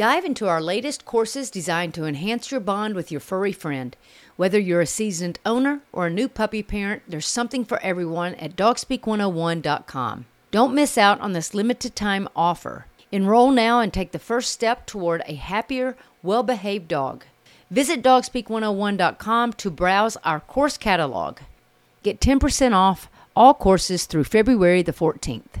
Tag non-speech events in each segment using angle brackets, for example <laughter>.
Dive into our latest courses designed to enhance your bond with your furry friend. Whether you're a seasoned owner or a new puppy parent, there's something for everyone at dogspeak101.com. Don't miss out on this limited time offer. Enroll now and take the first step toward a happier, well behaved dog. Visit dogspeak101.com to browse our course catalog. Get 10% off all courses through February the 14th.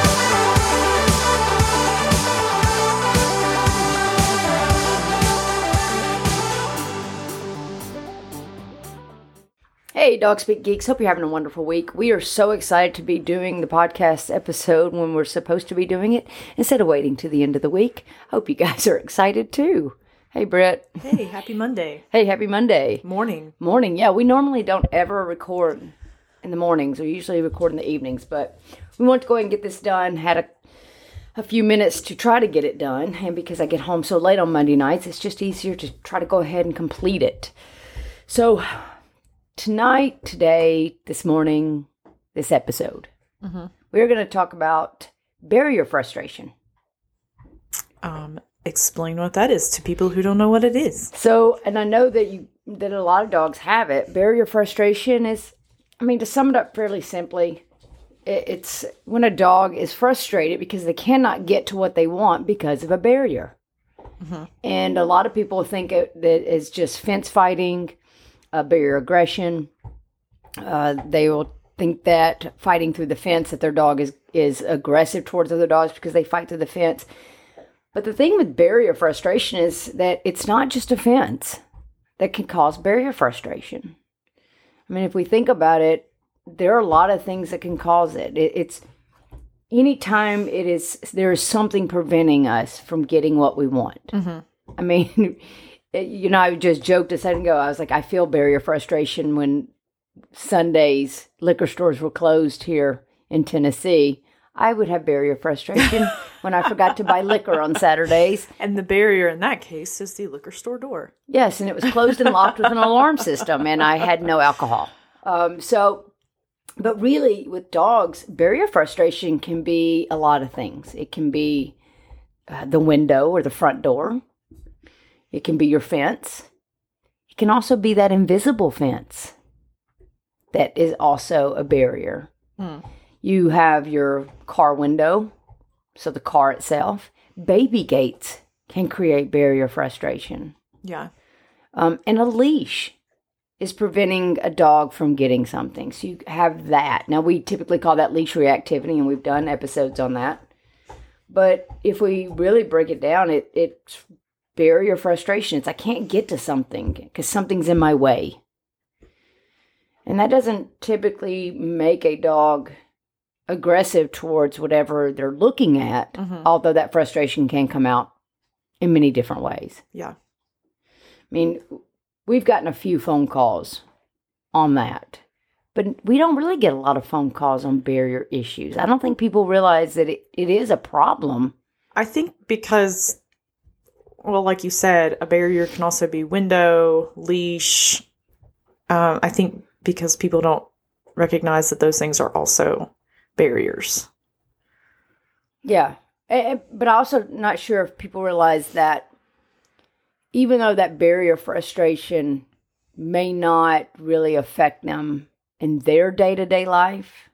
Hey, Dog Speak Geeks. Hope you're having a wonderful week. We are so excited to be doing the podcast episode when we're supposed to be doing it instead of waiting to the end of the week. Hope you guys are excited too. Hey, Brett. Hey, happy Monday. <laughs> Hey, happy Monday. Morning. Morning. Yeah, we normally don't ever record in the mornings. We usually record in the evenings, but we want to go ahead and get this done. Had a a few minutes to try to get it done, and because I get home so late on Monday nights, it's just easier to try to go ahead and complete it. So, tonight, today, this morning, this episode, we're going to talk about barrier frustration. Um, explain what that is to people who don't know what it is. So, and I know that you that a lot of dogs have it. Barrier frustration is, I mean, to sum it up fairly simply, it, it's when a dog is frustrated because they cannot get to what they want because of a barrier. And a lot of people think it, that it's just fence fighting, uh, barrier aggression. Uh, they will think that fighting through the fence that their dog is is aggressive towards other dogs because they fight through the fence. But the thing with barrier frustration is that it's not just a fence that can cause barrier frustration. I mean, if we think about it, there are a lot of things that can cause it. it it's anytime it is there is something preventing us from getting what we want. I mean, <laughs> you know, I just joked a second ago. I was like, I feel barrier frustration when Sundays liquor stores were closed here in Tennessee. I would have barrier frustration <laughs> when I forgot to buy liquor on Saturdays. And the barrier in that case is the liquor store door. Yes, and it was closed and locked with an <laughs> alarm system, and I had no alcohol. Um, so, but really, with dogs, barrier frustration can be a lot of things. It can be uh, the window or the front door, it can be your fence, it can also be that invisible fence that is also a barrier. You have your car window, so the car itself. Baby gates can create barrier frustration. Yeah. Um, and a leash is preventing a dog from getting something. So you have that. Now, we typically call that leash reactivity, and we've done episodes on that. But if we really break it down, it, it's barrier frustration. It's I can't get to something because something's in my way. And that doesn't typically make a dog aggressive towards whatever they're looking at, mm-hmm. although that frustration can come out in many different ways. Yeah. I mean, we've gotten a few phone calls on that, but we don't really get a lot of phone calls on barrier issues. I don't think people realize that it, it is a problem. I think because, well, like you said, a barrier can also be window, leash. Um, I think because people don't recognize that those things are also barriers. Yeah. Eh, But I'm also not sure if people realize that even though that barrier frustration may not really affect them in their day to day life,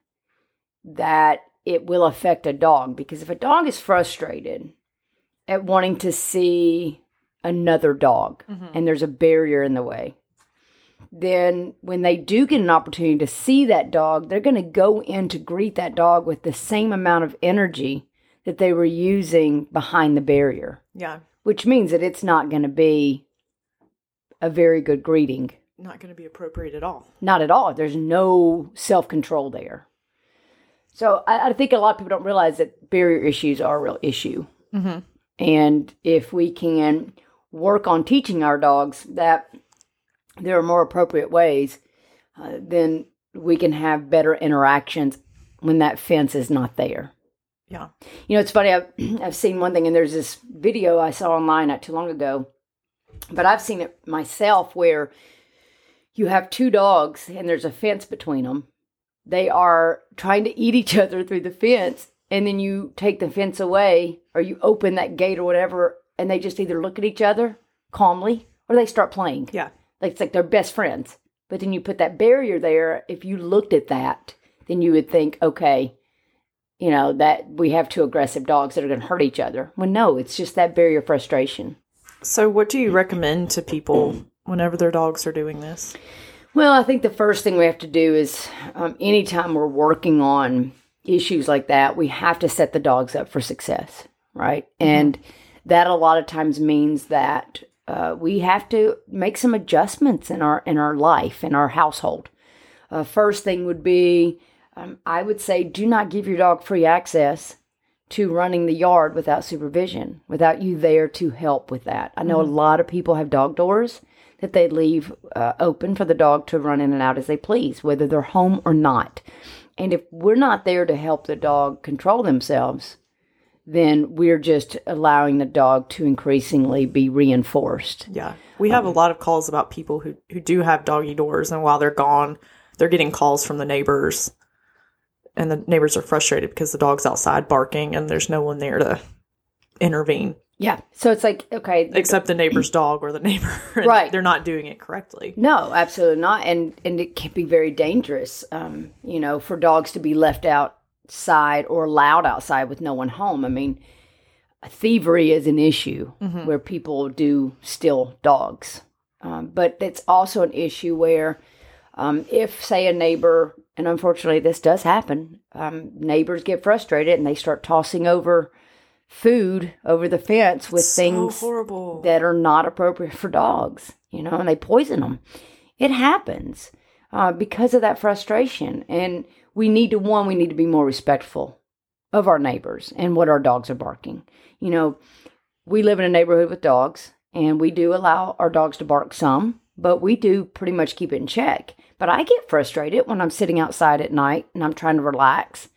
that it will affect a dog. Because if a dog is frustrated at wanting to see another dog and there's a barrier in the way, then when they do get an opportunity to see that dog, they're going to go in to greet that dog with the same amount of energy that they were using behind the barrier, Yeah. which means that it's not going to be a very good greeting. Not going to be appropriate at all. Not at all. There's no self control there. So I, I think a lot of people don't realize that barrier issues are a real issue. Mm-hmm. And if we can work on teaching our dogs that there are more appropriate ways, uh, then we can have better interactions when that fence is not there. Yeah. You know, it's funny. I've, <clears throat> I've seen one thing, and there's this video I saw online not too long ago, but I've seen it myself where you have two dogs and there's a fence between them. They are trying to eat each other through the fence, and then you take the fence away or you open that gate or whatever, and they just either look at each other calmly or they start playing. Yeah. Like it's like they're best friends. But then you put that barrier there. If you looked at that, then you would think, okay, you know, that we have two aggressive dogs that are going to hurt each other. Well, no, it's just that barrier frustration. So, what do you recommend to people whenever their dogs are doing this? Well, I think the first thing we have to do is um, anytime we're working on issues like that, we have to set the dogs up for success, right? And that a lot of times means that uh, we have to make some adjustments in our in our life in our household. Uh, first thing would be, um, I would say, do not give your dog free access to running the yard without supervision, without you there to help with that. I know a lot of people have dog doors that they leave uh, open for the dog to run in and out as they please, whether they're home or not. And if we're not there to help the dog control themselves, then we're just allowing the dog to increasingly be reinforced. Yeah. We have a lot of calls about people who, who do have doggy doors, and while they're gone, they're getting calls from the neighbors. And the neighbors are frustrated because the dog's outside barking and there's no one there to intervene Yeah. So it's like, okay, except the neighbor's dog or the neighbor. <laughs> Right. They're not doing it correctly. No, absolutely not, and and it can be very dangerous. Um, you know, for dogs to be left outside or allowed outside with no one home. I mean, thievery is an issue where people do steal dogs, um, but it's also an issue where, um, if say a neighbor, and unfortunately this does happen, um, neighbors get frustrated and they start tossing over food over the fence with things horrible. that are not appropriate for dogs, you know, and they poison them. It happens uh, because of that frustration. And we need to, one, we need to be more respectful of our neighbors and what our dogs are barking. You know, we live in a neighborhood with dogs and we do allow our dogs to bark some, but we do pretty much keep it in check. But I get frustrated when I'm sitting outside at night and I'm trying to relax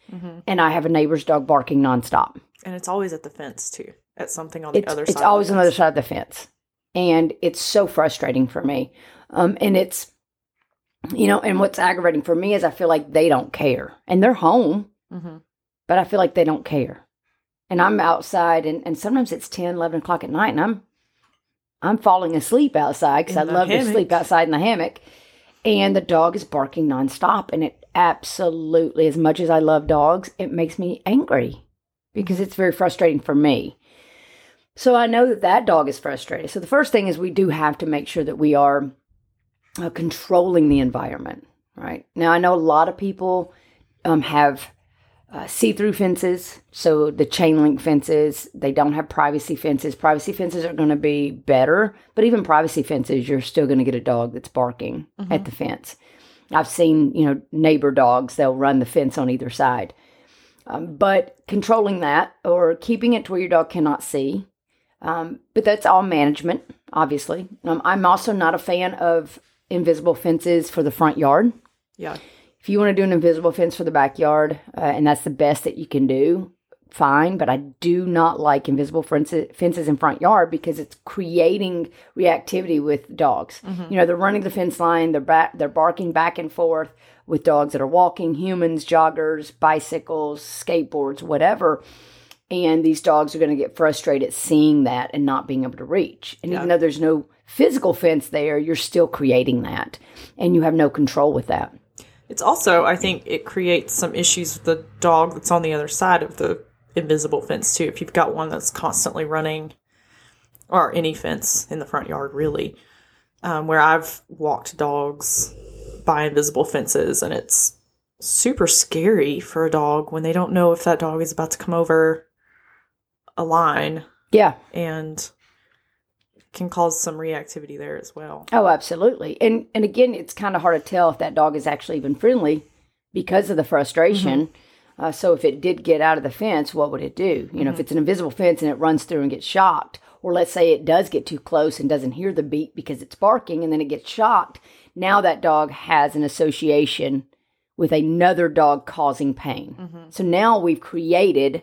and I have a neighbor's dog barking nonstop. And it's always at the fence, too, at something on the it's, other it's always on the the other side of the fence. And it's so frustrating for me. Um, and it's you know and what's aggravating for me is i feel like they don't care. And they're home Mhm. but i feel like they don't care. And i'm outside and, and sometimes it's 10 11 o'clock at night and i'm i'm falling asleep outside because i love to sleep outside in the hammock and the dog is barking nonstop and it absolutely as much as i love dogs it makes me angry because it's very frustrating for me so I know that that dog is frustrated. So the first thing is we do have to make sure that we are uh, controlling the environment, right? Now I know a lot of people um, have uh, see-through fences, so the chain link fences. They don't have privacy fences. Privacy fences are going to be better, but even privacy fences, you're still going to get a dog that's barking at the fence. I've seen, you know, neighbor dogs. They'll run the fence on either side. Um, but controlling that or keeping it to where your dog cannot see. Um, but that's all management, obviously. Um, I'm also not a fan of invisible fences for the front yard. Yeah. If you want to do an invisible fence for the backyard, uh, and that's the best that you can do, fine. But I do not like invisible fences, fences in front yard because it's creating reactivity with dogs. You know, they're running the fence line, they're back, they're barking back and forth with dogs that are walking, humans, joggers, bicycles, skateboards, whatever. And these dogs are going to get frustrated seeing that and not being able to reach. And even though there's no physical fence there, you're still creating that, and you have no control with that. It's also, I think, it creates some issues with the dog that's on the other side of the invisible fence too. If you've got one that's constantly running, or any fence in the front yard, really, um, where I've walked dogs by invisible fences, and it's super scary for a dog when they don't know if that dog is about to come over a line Yeah. and can cause some reactivity there as well. Oh, absolutely. And and again, it's kind of hard to tell if that dog is actually even friendly because of the frustration. Mm-hmm. Uh, so if it did get out of the fence, what would it do? You know, if mm-hmm. it's an invisible fence and it runs through and gets shocked, or let's say it does get too close and doesn't hear the beat because it's barking and then it gets shocked, now that dog has an association with another dog causing pain. Mm-hmm. So now we've created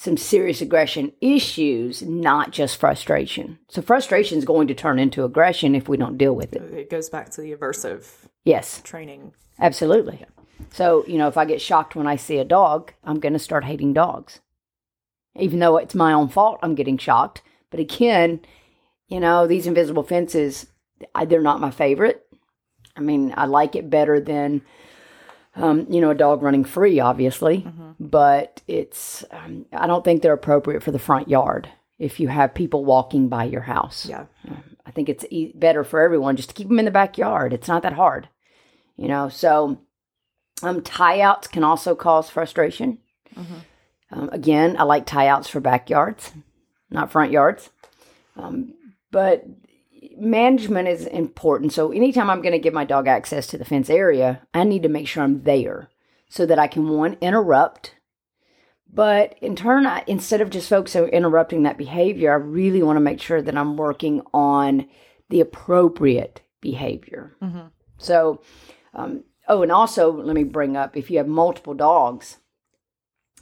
some serious aggression issues, not just frustration. So frustration is going to turn into aggression if we don't deal with it. It goes back to the aversive Yes, training. absolutely. So, you know, if I get shocked when I see a dog, I'm going to start hating dogs. Even though it's my own fault, I'm getting shocked. But again, you know, these invisible fences, I, they're not my favorite. I mean, I like it better than, um, you know, a dog running free, obviously. But it's, um, I don't think they're appropriate for the front yard if you have people walking by your house. Yeah. I think it's e- better for everyone just to keep them in the backyard. It's not that hard, you know. So, um, tie outs can also cause frustration. Um, again, I like tie outs for backyards, not front yards. Um, but management is important. So, anytime I'm going to give my dog access to the fence area, I need to make sure I'm there so that I can one interrupt. But in turn, I, instead of just focusing on interrupting that behavior, I really want to make sure that I'm working on the appropriate behavior. So, um, oh, and also let me bring up if you have multiple dogs,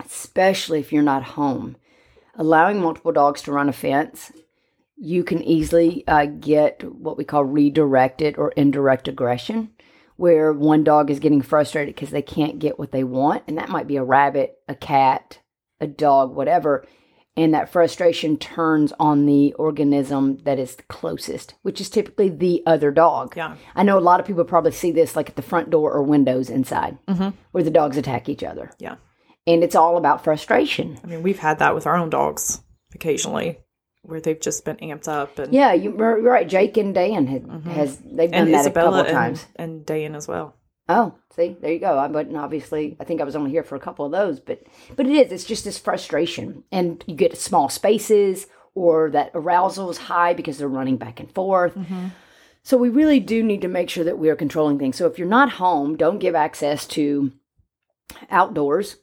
especially if you're not home, allowing multiple dogs to run a fence, you can easily uh, get what we call redirected or indirect aggression, where one dog is getting frustrated because they can't get what they want. And that might be a rabbit, a cat, a dog, whatever. And that frustration turns on the organism that is closest, which is typically the other dog. Yeah. I know a lot of people probably see this like at the front door or windows inside where the dogs attack each other. Yeah. And it's all about frustration. I mean, we've had that with our own dogs occasionally where they've just been amped up and, Yeah, you- you're right. Jake and Dan had, mm-hmm. has they've done and that a couple Isabella of and, times. and dan as well. Oh, see, there you go. I but obviously, I think I was only here for a couple of those, but but it is. It's just this frustration, and you get small spaces, or that arousal is high because they're running back and forth. Mm-hmm. So we really do need to make sure that we are controlling things. So if you're not home, don't give access to outdoors.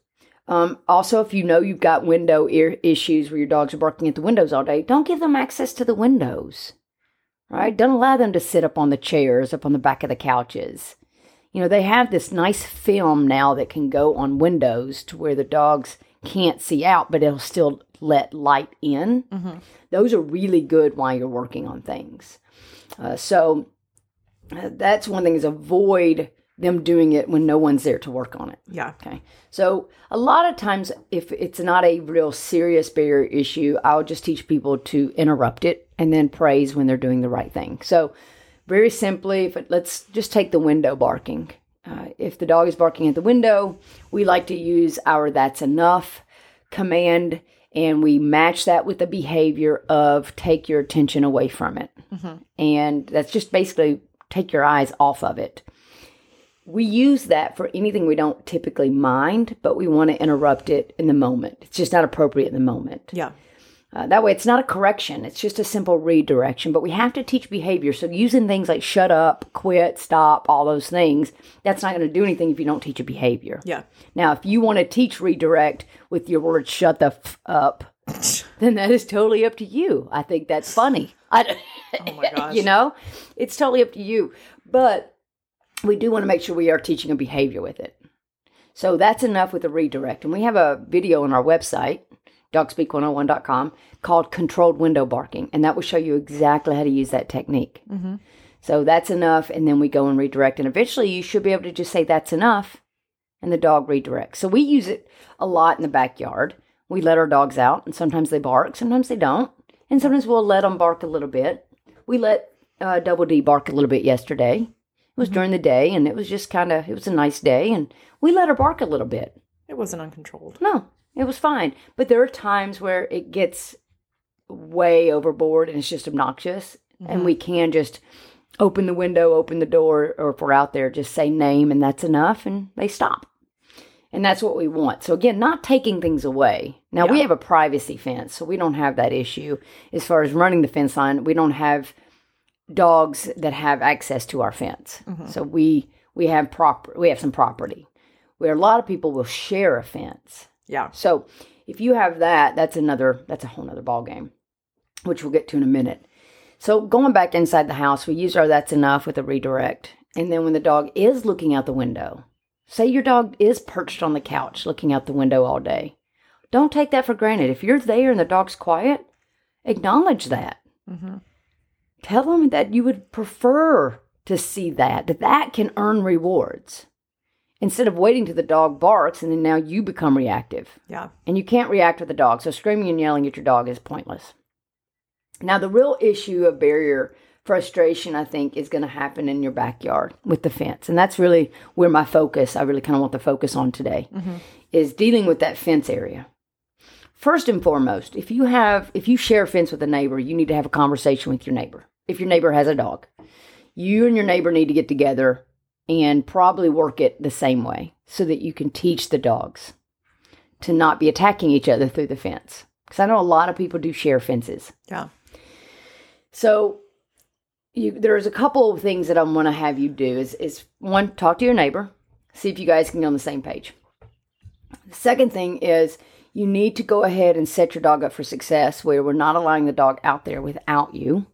Um, also, if you know you've got window ear issues where your dogs are barking at the windows all day, don't give them access to the windows. Right? Don't allow them to sit up on the chairs, up on the back of the couches. You know, they have this nice film now that can go on windows to where the dogs can't see out, but it'll still let light in. Those are really good while you're working on things. Uh, so uh, that's one thing is avoid them doing it when no one's there to work on it. Yeah. Okay. So a lot of times, if it's not a real serious barrier issue, I'll just teach people to interrupt it and then praise when they're doing the right thing. So very simply, if it, let's just take the window barking. Uh, if the dog is barking at the window, we like to use our "that's enough" command, and we match that with the behavior of take your attention away from it, and that's just basically take your eyes off of it we use that for anything we don't typically mind, but we want to interrupt it in the moment. It's just not appropriate in the moment. Yeah. Uh, that way, it's not a correction, it's just a simple redirection. But we have to teach behavior. So, using things like shut up, quit, stop, all those things, that's not going to do anything if you don't teach a behavior. Yeah. Now, if you want to teach redirect with your word shut the f up, <laughs> then that is totally up to you. I think that's funny. I, Oh my <laughs> gosh. you know, it's totally up to you. But we do want to make sure we are teaching a behavior with it. So that's enough with the redirect. And we have a video on our website, dogspeak101.com, called controlled window barking. And that will show you exactly how to use that technique. So that's enough. And then we go and redirect. And eventually you should be able to just say, that's enough. And the dog redirects. So we use it a lot in the backyard. We let our dogs out, and sometimes they bark, sometimes they don't. And sometimes we'll let them bark a little bit. We let uh, Double D bark a little bit yesterday. It was mm-hmm. during the day, and it was just kind of, it was a nice day, and we let her bark a little bit. It wasn't uncontrolled. No, it was fine. But there are times where it gets way overboard and it's just obnoxious. And mm-hmm. we can just open the window, open the door, or if we're out there, just say name and that's enough and they stop. And that's what we want. So, again, not taking things away. Now, we have a privacy fence, so we don't have that issue. As far as running the fence line, we don't have dogs that have access to our fence. So, we we have proper we have some property where a lot of people will share a fence. Yeah. So if you have that, that's another that's a whole nother ball game, which we'll get to in a minute. So going back inside the house, we use our that's enough with a redirect. And then when the dog is looking out the window, say your dog is perched on the couch looking out the window all day. Don't take that for granted. If you're there and the dog's quiet, acknowledge that. Mm-hmm. Tell them that you would prefer to see that, that that can earn rewards instead of waiting till the dog barks and then now you become reactive. Yeah. And you can't react with the dog. So screaming and yelling at your dog is pointless. Now, the real issue of barrier frustration, I think, is going to happen in your backyard with the fence. And that's really where my focus, I really kind of want to focus on today, Mhm. is dealing with that fence area. First and foremost, if you have, if you share a fence with a neighbor, you need to have a conversation with your neighbor. If your neighbor has a dog, you and your neighbor need to get together and probably work it the same way so that you can teach the dogs to not be attacking each other through the fence. Because I know a lot of people do share fences. Yeah. So you, there's a couple of things that I want to have you do is, is one, talk to your neighbor, see if you guys can get on the same page. The second thing is you need to go ahead and set your dog up for success where we're not allowing the dog out there without you.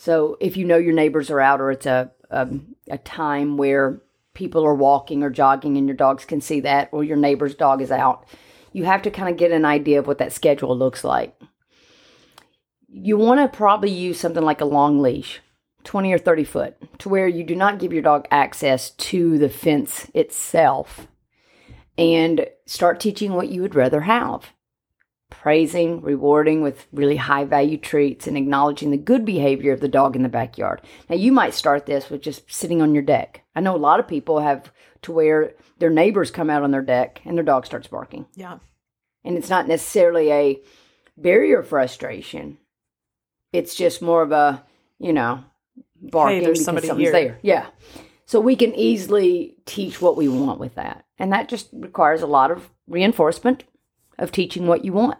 So if you know your neighbors are out or it's a, a, a time where people are walking or jogging and your dogs can see that or your neighbor's dog is out, you have to kind of get an idea of what that schedule looks like you want to probably use something like a long leash, 20 or 30 foot, to where you do not give your dog access to the fence itself and start teaching what you would rather have. Praising, rewarding with really high value treats, and acknowledging the good behavior of the dog in the backyard. Now, you might start this with just sitting on your deck. I know a lot of people have to where their neighbors come out on their deck and their dog starts barking. Yeah. And it's not necessarily a barrier frustration. It's just more of a, you know, barking there's because somebody something's here. there. Yeah. So we can easily teach what we want with that. And that just requires a lot of reinforcement of teaching what you want.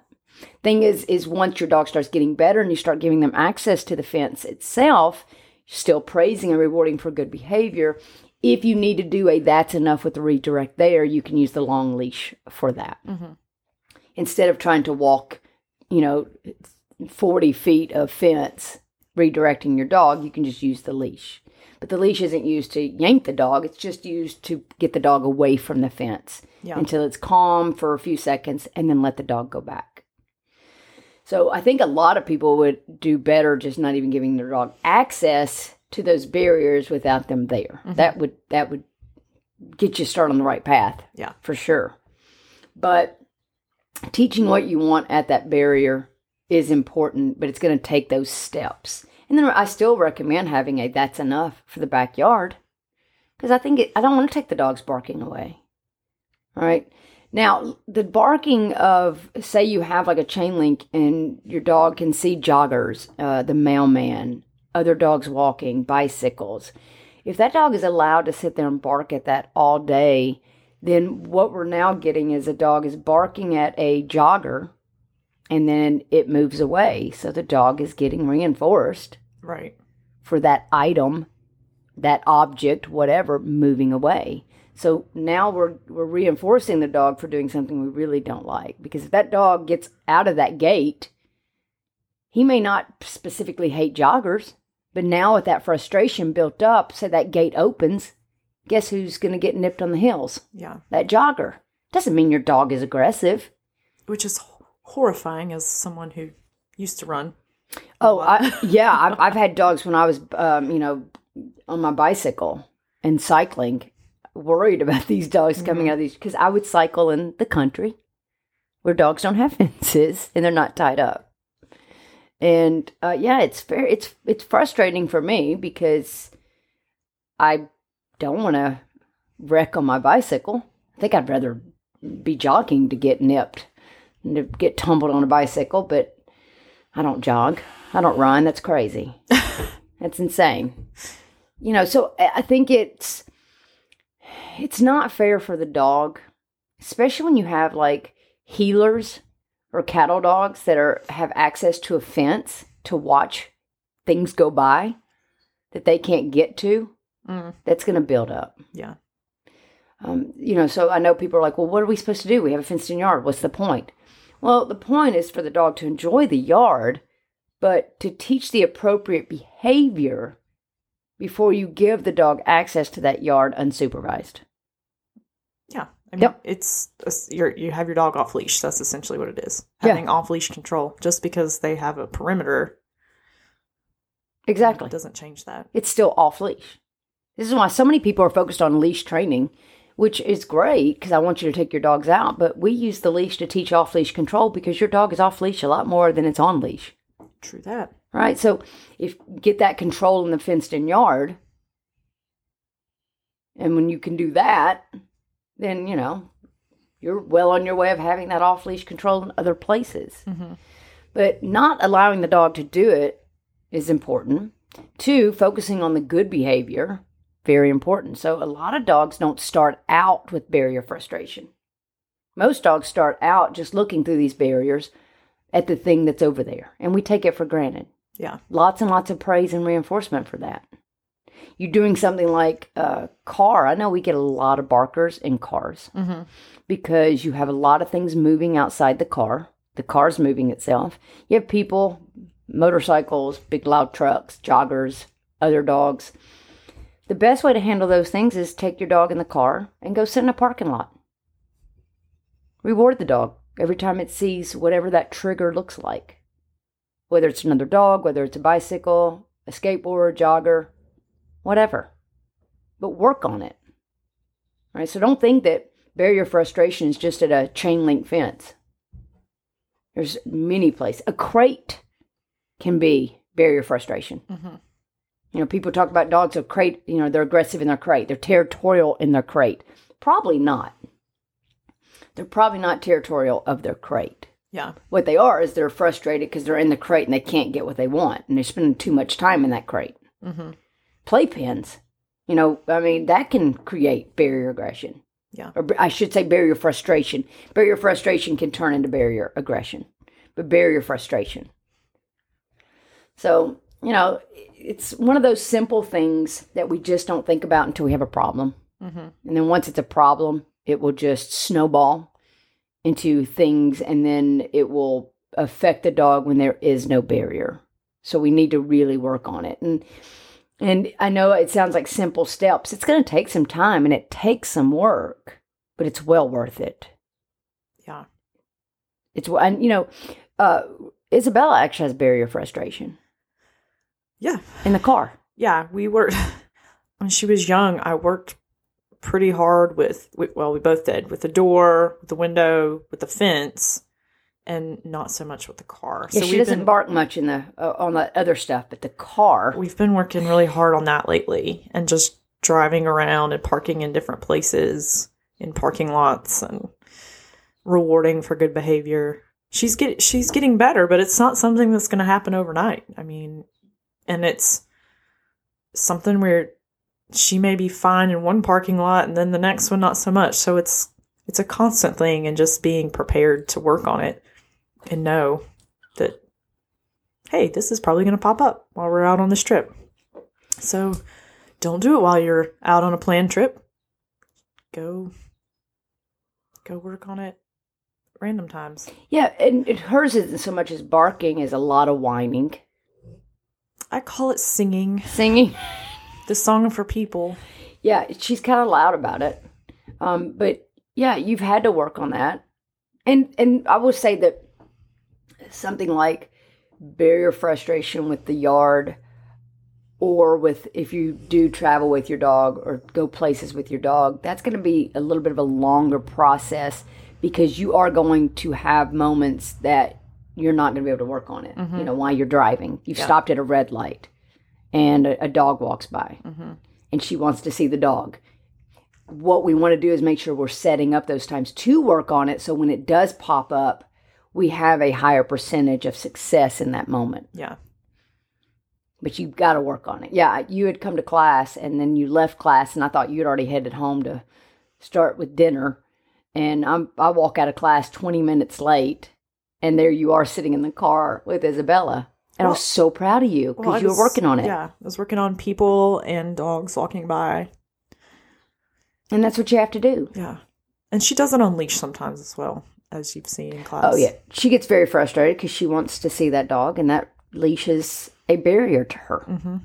Thing is, is once your dog starts getting better and you start giving them access to the fence itself, still praising and rewarding for good behavior. If you need to do a that's enough with the redirect there, you can use the long leash for that. Mhm. Instead of trying to walk, you know, 40 feet of fence redirecting your dog, you can just use the leash. But the leash isn't used to yank the dog, it's just used to get the dog away from the fence Yeah. until it's calm for a few seconds and then let the dog go back. So I think a lot of people would do better just not even giving their dog access to those barriers without them there. Mm-hmm. That would that would get you started on the right path. Yeah. For sure. But teaching what you want at that barrier is important, but it's going to take those steps. And then I still recommend having a that's enough for the backyard because I think it, I don't want to take the dog's barking away. All right. Now, the barking of, say, you have like a chain link and your dog can see joggers, uh, the mailman, other dogs walking, bicycles. If that dog is allowed to sit there and bark at that all day, then what we're now getting is a dog is barking at a jogger and then it moves away. So the dog is getting reinforced Right. for that item, that object, whatever, moving away. So now we're we're reinforcing the dog for doing something we really don't like because if that dog gets out of that gate, he may not specifically hate joggers, but now with that frustration built up, say that gate opens, guess who's going to get nipped on the heels? Yeah. That jogger. Doesn't mean your dog is aggressive. Which is horrifying as someone who used to run. Oh. I, yeah. I've, I've had dogs when I was, um, you know, on my bicycle and cycling, worried about <laughs> these dogs coming out of these because I would cycle in the country where dogs don't have <laughs> fences and they're not tied up. And uh, yeah, it's very it's it's frustrating for me because I don't want to wreck on my bicycle. I think I'd rather be jogging to get nipped and to get tumbled on a bicycle, but I don't jog. I don't run. That's crazy. <laughs> That's insane. You know, so I think it's it's not fair for the dog, especially when you have like heelers or cattle dogs that are have access to a fence to watch things go by that they can't get to. Mm. That's going to build up. Yeah. Um, you know, so I know people are like, well, what are we supposed to do? We have a fenced in yard. What's the point? Well, the point is for the dog to enjoy the yard, but to teach the appropriate behavior before you give the dog access to that yard unsupervised. Yeah. I mean, Yep. it's, you're, you have your dog off leash. That's essentially what it is. Yeah. Having off leash control. Just because they have a perimeter Exactly. doesn't change that. It's still off leash. This is why so many people are focused on leash training, which is great because I want you to take your dogs out. But we use the leash to teach off leash control because your dog is off leash a lot more than it's on leash. True that. Right? So if get that control in the fenced in yard, and when you can do that, then you know you're well on your way of having that off leash control in other places. Mm-hmm. But not allowing the dog to do it is important. Two, focusing on the good behavior, very important. So a lot of dogs don't start out with barrier frustration. Most dogs start out just looking through these barriers at the thing that's over there, and we take it for granted Yeah. lots and lots of praise and reinforcement for that. You're doing something like a car. I know we get a lot of barkers in cars Mm-hmm. because you have a lot of things moving outside the car. The car's moving itself. You have people, motorcycles, big loud trucks, joggers, other dogs. The best way to handle those things is take your dog in the car and go sit in a parking lot. Reward the dog every time it sees whatever that trigger looks like whether it's another dog, whether it's a bicycle, a skateboard, jogger, whatever. But work on it. All right? So don't think that barrier frustration is just at a chain link fence. There's many places. A crate can be barrier frustration. Mm-hmm. You know, people talk about dogs of crate, you know, they're aggressive in their crate, they're territorial in their crate. Probably not. They're probably not territorial of their crate Yeah. what they are is they're frustrated because they're in the crate and they can't get what they want and they're spending too much time in that crate. Mm-hmm. Playpens, you know, I mean, that can create barrier aggression. Yeah. Or I should say barrier frustration. Barrier frustration can turn into barrier aggression, but barrier frustration. So, you know, it's one of those simple things that we just don't think about until we have a problem. Mm-hmm. And then once it's a problem, it will just snowball into things and then it will affect the dog when there is no barrier. So we need to really work on it. And and I know it sounds like simple steps. It's going to take some time and it takes some work, but it's well worth it. Yeah. It's and you know, uh Isabella actually has barrier frustration Yeah. in the car. Yeah. We were, <laughs> when she was young, I worked pretty hard with, well, we both did, with the door, with the window, with the fence, and not so much with the car. Yeah, she we've doesn't been, bark much in the uh, on the other stuff, but the car. We've been working really hard on that lately and just driving around and parking in different places in parking lots and rewarding for good behavior. She's get she's getting better, but it's not something that's going to happen overnight. I mean, and it's something where she may be fine in one parking lot and then the next one not so much. So it's it's a constant thing and just being prepared to work on it and know that hey, this is probably going to pop up while we're out on this trip. So don't do it while you're out on a planned trip. Go go work on it random times. Yeah, and it, hers isn't so much as barking as a lot of whining, I call it singing. singing. <laughs> The song for people. Yeah, she's kind of loud about it. Um, but yeah, you've had to work on that. And and I will say that something like barrier frustration with the yard or with if you do travel with your dog or go places with your dog, that's going to be a little bit of a longer process because you are going to have moments that you're not going to be able to work on it. You know, while you're driving, you've Yeah. stopped at a red light and a, a dog walks by Mm-hmm. and she wants to see the dog. What we want to do is make sure we're setting up those times to work on it so when it does pop up, we have a higher percentage of success in that moment. Yeah. But you've got to work on it. Yeah, you had come to class and then you left class, and I thought you'd already headed home to start with dinner. And I'm, I walk out of class 20 minutes late, and there you are sitting in the car with Isabella. And I was so proud of you because Well, you were working on it. Yeah. I was working on people and dogs walking by. And that's what you have to do. Yeah. And she doesn't unleash sometimes as well, as you've seen in class. Oh yeah, she gets very frustrated because she wants to see that dog, and that leash is a barrier to her. Mm-hmm.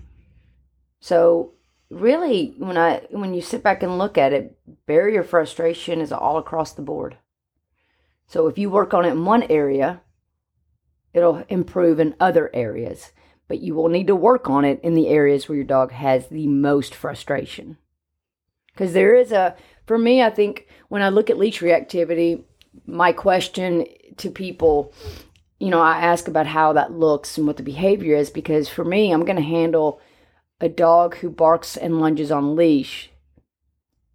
So really, when I when you sit back and look at it, barrier frustration is all across the board. So if you work on it in one area, it'll improve in other areas, but you will need to work on it in the areas where your dog has the most frustration. Because there is a, for me, I think when I look at leash reactivity, my question to people, you know, I ask about how that looks and what the behavior is because for me, I'm going to handle a dog who barks and lunges on leash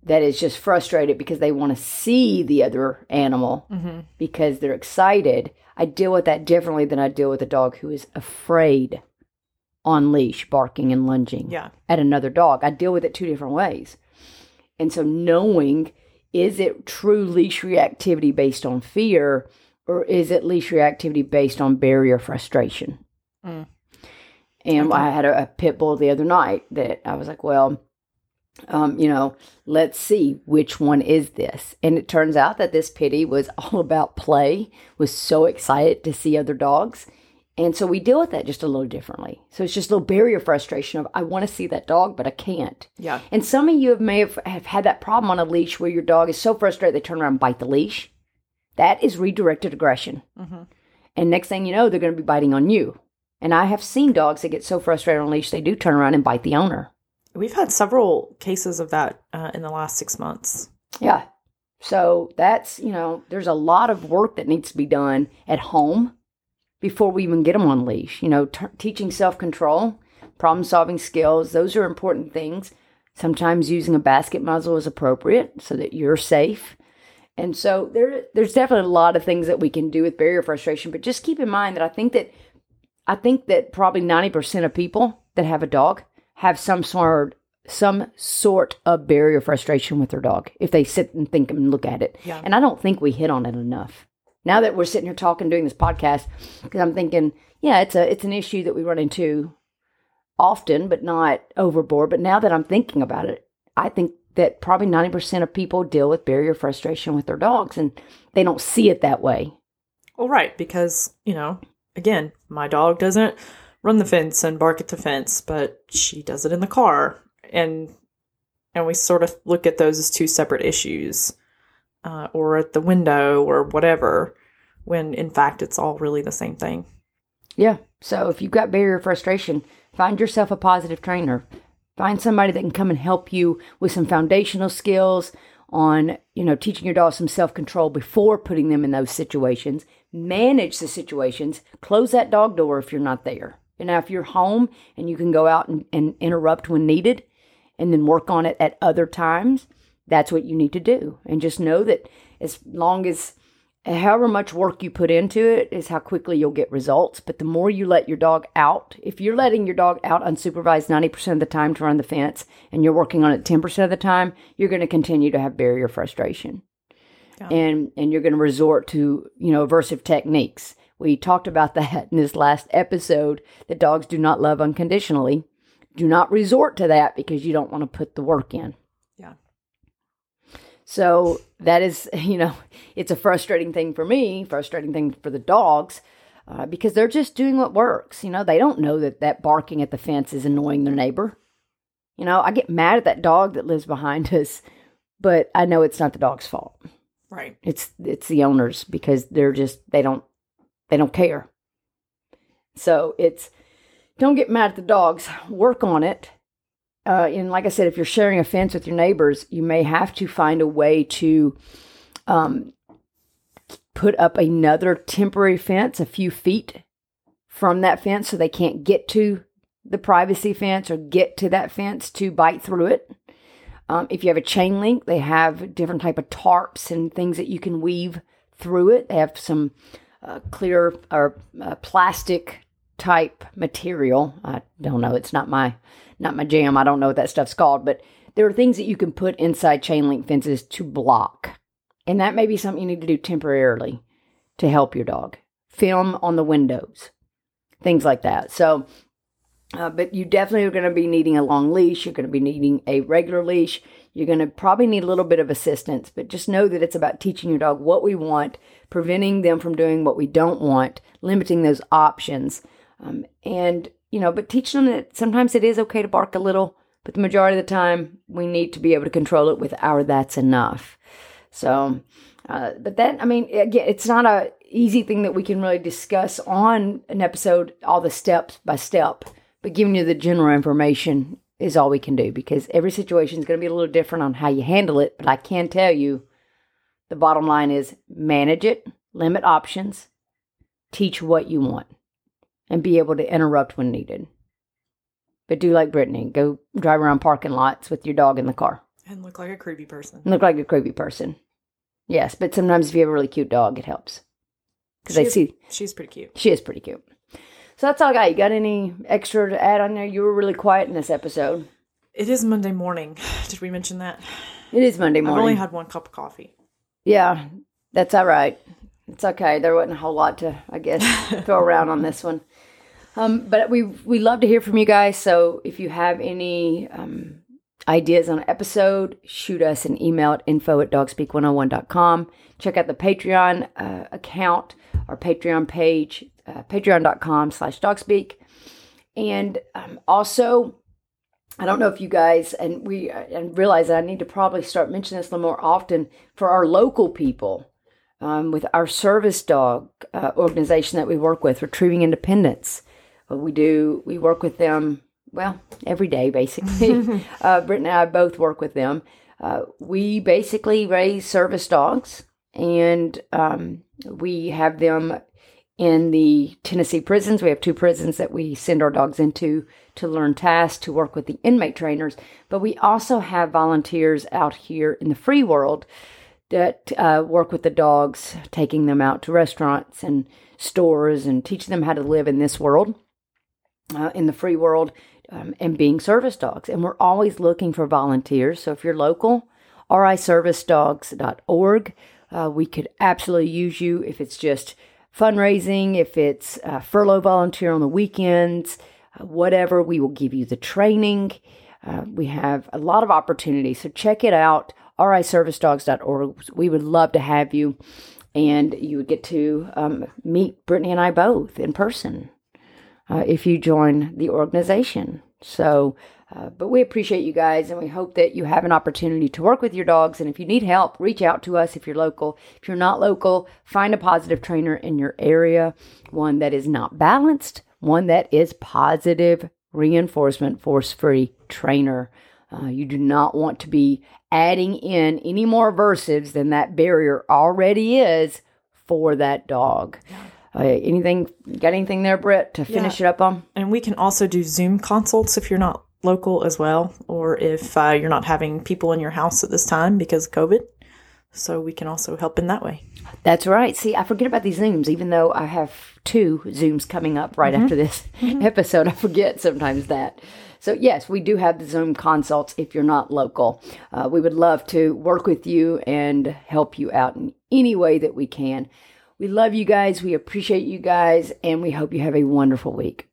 that is just frustrated because they want to see the other animal Mm-hmm. because they're excited. I deal with that differently than I deal with a dog who is afraid on leash, barking and lunging Yeah. at another dog. I deal with it two different ways. And so knowing is it true leash reactivity based on fear or is it leash reactivity based on barrier frustration? Mm. And Okay. I had a, a pit bull the other night that I was like, well, um, you know, let's see which one is this. And it turns out that this pity was <laughs> all about play, was so excited to see other dogs. And so we deal with that just a little differently. So it's just a little barrier frustration of I want to see that dog, but I can't. Yeah. And some of you have, may have, have had that problem on a leash where your dog is so frustrated they turn around and bite the leash. That is redirected aggression. Mm-hmm. And next thing you know, they're going to be biting on you. And I have seen dogs that get so frustrated on a leash they do turn around and bite the owner. We've had several cases of that uh, in the last six months. Yeah. So that's, you know, there's a lot of work that needs to be done at home before we even get them on leash. You know, t- teaching self control, problem solving skills, those are important things. Sometimes using a basket muzzle is appropriate so that you're safe. And so there, there's definitely a lot of things that we can do with barrier frustration. But just keep in mind that I think that I think that probably 90% of people that have a dog have some sort some sort of barrier frustration with their dog if they sit and think and look at it. Yeah. And I don't think we hit on it enough. Now that we're sitting here talking doing this podcast because I'm thinking, yeah, it's a it's an issue that we run into often but not overboard, but now that I'm thinking about it, I think that probably 90% of people deal with barrier frustration with their dogs and they don't see it that way. Well, right, because, you know, again, my dog doesn't run the fence and bark at the fence, but she does it in the car. And and we sort of look at those as two separate issues. Uh, or at the window or whatever, when in fact it's all really the same thing. Yeah. So if you've got barrier frustration, find yourself a positive trainer. Find somebody that can come and help you with some foundational skills on, you know, teaching your dog some self-control before putting them in those situations. Manage the situations. Close that dog door if you're not there. And now if you're home and you can go out and, and interrupt when needed and then work on it at other times, that's what you need to do. And just know that as long as however much work you put into it is how quickly you'll get results. But the more you let your dog out, if you're letting your dog out unsupervised 90% of the time to run the fence and you're working on it 10% of the time, you're going to continue to have barrier frustration. Yeah. And and you're going to resort to, you know, aversive techniques. We talked about that in this last episode that dogs do not love unconditionally. Do not resort to that because you don't want to put the work in. Yeah. So that is, <laughs> you know, it's a frustrating thing for me, frustrating thing for the dogs, uh, because they're just doing what works. You know, they don't know that that barking at the fence is annoying their neighbor. You know, I get mad at that dog that lives behind <laughs> us, but I know it's not the dog's fault. Right. It's it's the owners because they're just they don't they don't care. So it's don't get mad at the dogs. Work on it. Uh, and like I said, if you're sharing a fence with your neighbors, you may have to find a way to um, put up another temporary fence a few feet from that fence so they can't get to the privacy fence or get to that fence to bite through it. Um, if you have a chain link, they have different type of tarps and things that you can weave through it. They have some uh, clear or uh, plastic type material. I don't know. It's not my not my jam. I don't know what that stuff's called, but there are things that you can put inside chain link fences to block, and that may be something you need to do temporarily to help your dog. Film on the windows, things like that. So Uh, but you definitely are going to be needing a long leash. You're going to be needing a regular leash. You're going to probably need a little bit of assistance, but just know that it's about teaching your dog what we want, preventing them from doing what we don't want, limiting those options. Um, and, you know, but teach them that sometimes it is okay to bark a little, but the majority of the time we need to be able to control it with our that's enough. So, uh, but then, I mean, again, it's not a easy thing that we can really discuss on an episode, all the steps by step but giving you the general information is all we can do because every situation is going to be a little different on how you handle it. But I can tell you the bottom line is manage it, limit options, teach what you want, and be able to interrupt when needed. But do like Britteny go drive around parking lots with your dog in the car. And look like a creepy person. Look like a creepy person. Yes, but sometimes if you have a really cute dog, it helps. Because they see. She's pretty cute. She is pretty cute. So that's all I got. You got any extra to add on there? You were really quiet in this episode. It is Monday morning. <sighs> Did we mention that? It is Monday morning. I've only had one cup of coffee. Yeah, that's all right. It's okay. There wasn't a whole lot to, I guess, <laughs> throw around on this one. Um, but we we love to hear from you guys. So if you have any um, ideas on an episode, shoot us an email at info at dogspeak101.com. Check out the Patreon uh, account, our Patreon page uh, patreon.com slash dogspeak. And um, also, I don't know if you guys, and we uh, and realize that I need to probably start mentioning this a little more often for our local people. Um, with our service dog uh, organization that we work with, Retrieving Independence, uh, we do we work with them well every day basically. <laughs> uh, Britt and I both work with them. Uh, we basically raise service dogs, and um, we have them in the Tennessee prisons. We have two prisons that we send our dogs into to learn tasks, to work with the inmate trainers. But we also have volunteers out here in the free world that uh, work with the dogs, taking them out to restaurants and stores and teaching them how to live in this world, uh, in the free world, um, and being service dogs. And we're always looking for volunteers. So if you're local, riservicedogs.org, uh, we could absolutely use you if it's just fundraising, if it's a furlough volunteer on the weekends, uh, whatever, we will give you the training. Uh, we have a lot of opportunities, so check it out. riservicedogs.org. We would love to have you, and you would get to um, meet Britteny and I both in person uh, if you join the organization. So uh, but we appreciate you guys and we hope that you have an opportunity to work with your dogs. And if you need help, reach out to us if you're local. If you're not local, find a positive trainer in your area, one that is not balanced, one that is positive reinforcement force free trainer. Uh, you do not want to be adding in any more aversives than that barrier already is for that dog. Uh, anything, got anything there, Britt, to finish yeah. it up on? And we can also do Zoom consults if you're not local as well, or if uh, you're not having people in your house at this time because of COVID. So we can also help in that way. That's right. See, I forget about these Zooms, even though I have two Zooms coming up right mm-hmm. after this <laughs> mm-hmm. episode. I forget sometimes that. So, yes, we do have the Zoom consults if you're not local. Uh, we would love to work with you and help you out in any way that we can. We love you guys. We appreciate you guys, and we hope you have a wonderful week.